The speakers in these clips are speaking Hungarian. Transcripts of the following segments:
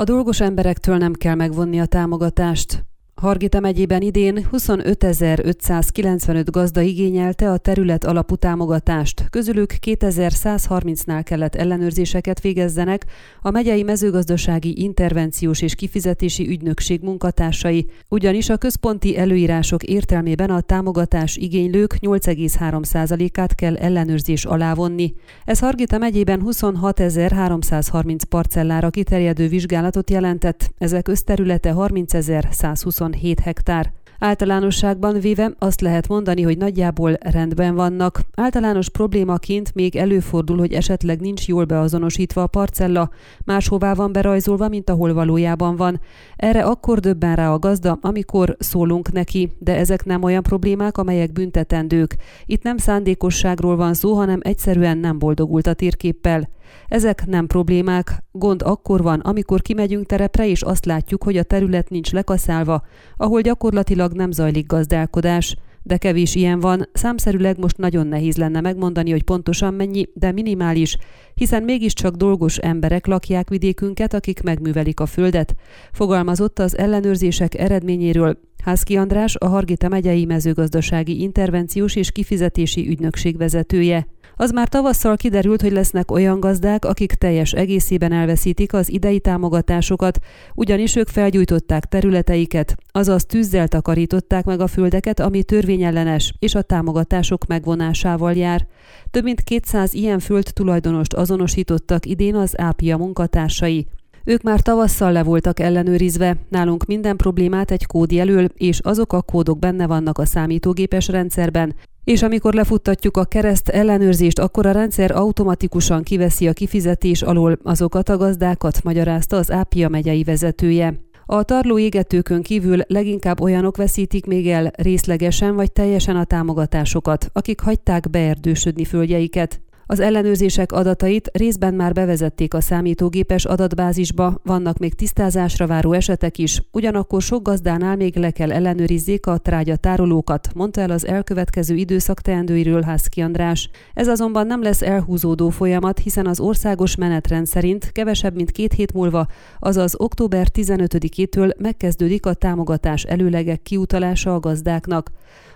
A dolgos emberektől nem kell megvonni a támogatást. Hargita megyében idén 25.595 gazda igényelte a terület alapú támogatást, közülük 2130-nál kellett ellenőrzéseket végezzenek a megyei mezőgazdasági intervenciós és kifizetési ügynökség munkatársai, ugyanis a központi előírások értelmében a támogatás igénylők 8,3%-át kell ellenőrzés alá vonni. Ez Hargita megyében 26.330 parcellára kiterjedő vizsgálatot jelentett, ezek összterülete 30.120 27 hektár. Általánosságban véve azt lehet mondani, hogy nagyjából rendben vannak. Általános problémaként még előfordul, hogy esetleg nincs jól beazonosítva a parcella, máshová van berajzolva, mint ahol valójában van. Erre akkor döbben rá a gazda, amikor szólunk neki, de ezek nem olyan problémák, amelyek büntetendők. Itt nem szándékosságról van szó, hanem egyszerűen nem boldogult a térképpel. Ezek nem problémák, gond akkor van, amikor kimegyünk terepre, és azt látjuk, hogy a terület nincs lekaszálva, ahol gyakorlatilag nem zajlik gazdálkodás. De kevés ilyen van, számszerűleg most nagyon nehéz lenne megmondani, hogy pontosan mennyi, de minimális, hiszen mégiscsak dolgos emberek lakják vidékünket, akik megművelik a földet. Fogalmazott az ellenőrzések eredményéről Házki András, a Hargita megyei mezőgazdasági intervenciós és kifizetési ügynökség vezetője. Az már tavasszal kiderült, hogy lesznek olyan gazdák, akik teljes egészében elveszítik az idei támogatásokat, ugyanis ők felgyújtották területeiket, azaz tűzzel takarították meg a földeket, ami törvényellenes, és a támogatások megvonásával jár. Több mint 200 ilyen föld tulajdonost azonosítottak idén az ápia munkatársai. Ők már tavasszal le voltak ellenőrizve, nálunk minden problémát egy kód jelöl, és azok a kódok benne vannak a számítógépes rendszerben, és amikor lefuttatjuk a kereszt ellenőrzést, akkor a rendszer automatikusan kiveszi a kifizetés alól azokat a gazdákat, magyarázta az Ápia megyei vezetője. A tarló égetőkön kívül leginkább olyanok veszítik még el részlegesen vagy teljesen a támogatásokat, akik hagyták beerdősödni földjeiket. Az ellenőrzések adatait részben már bevezették a számítógépes adatbázisba, vannak még tisztázásra váró esetek is, ugyanakkor sok gazdánál még le kell ellenőrizzék a trágya tárolókat, mondta el az elkövetkező időszak teendőiről Hászki András. Ez azonban nem lesz elhúzódó folyamat, hiszen az országos menetrend szerint kevesebb mint két hét múlva, azaz október 15-től megkezdődik a támogatás előlegek kiutalása a gazdáknak.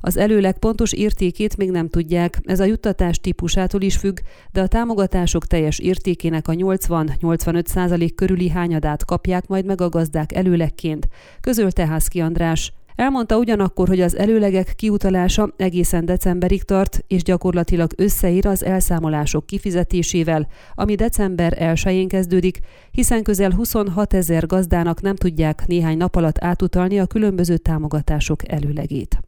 Az előleg pontos értékét még nem tudják, ez a juttatás típusától is függ, de a támogatások teljes értékének a 80-85 százalék körüli hányadát kapják majd meg a gazdák előlegként, közölte Hászki András. Elmondta ugyanakkor, hogy az előlegek kiutalása egészen decemberig tart, és gyakorlatilag összeír az elszámolások kifizetésével, ami december 1-én kezdődik, hiszen közel 26 ezer gazdának nem tudják néhány nap alatt átutalni a különböző támogatások előlegét.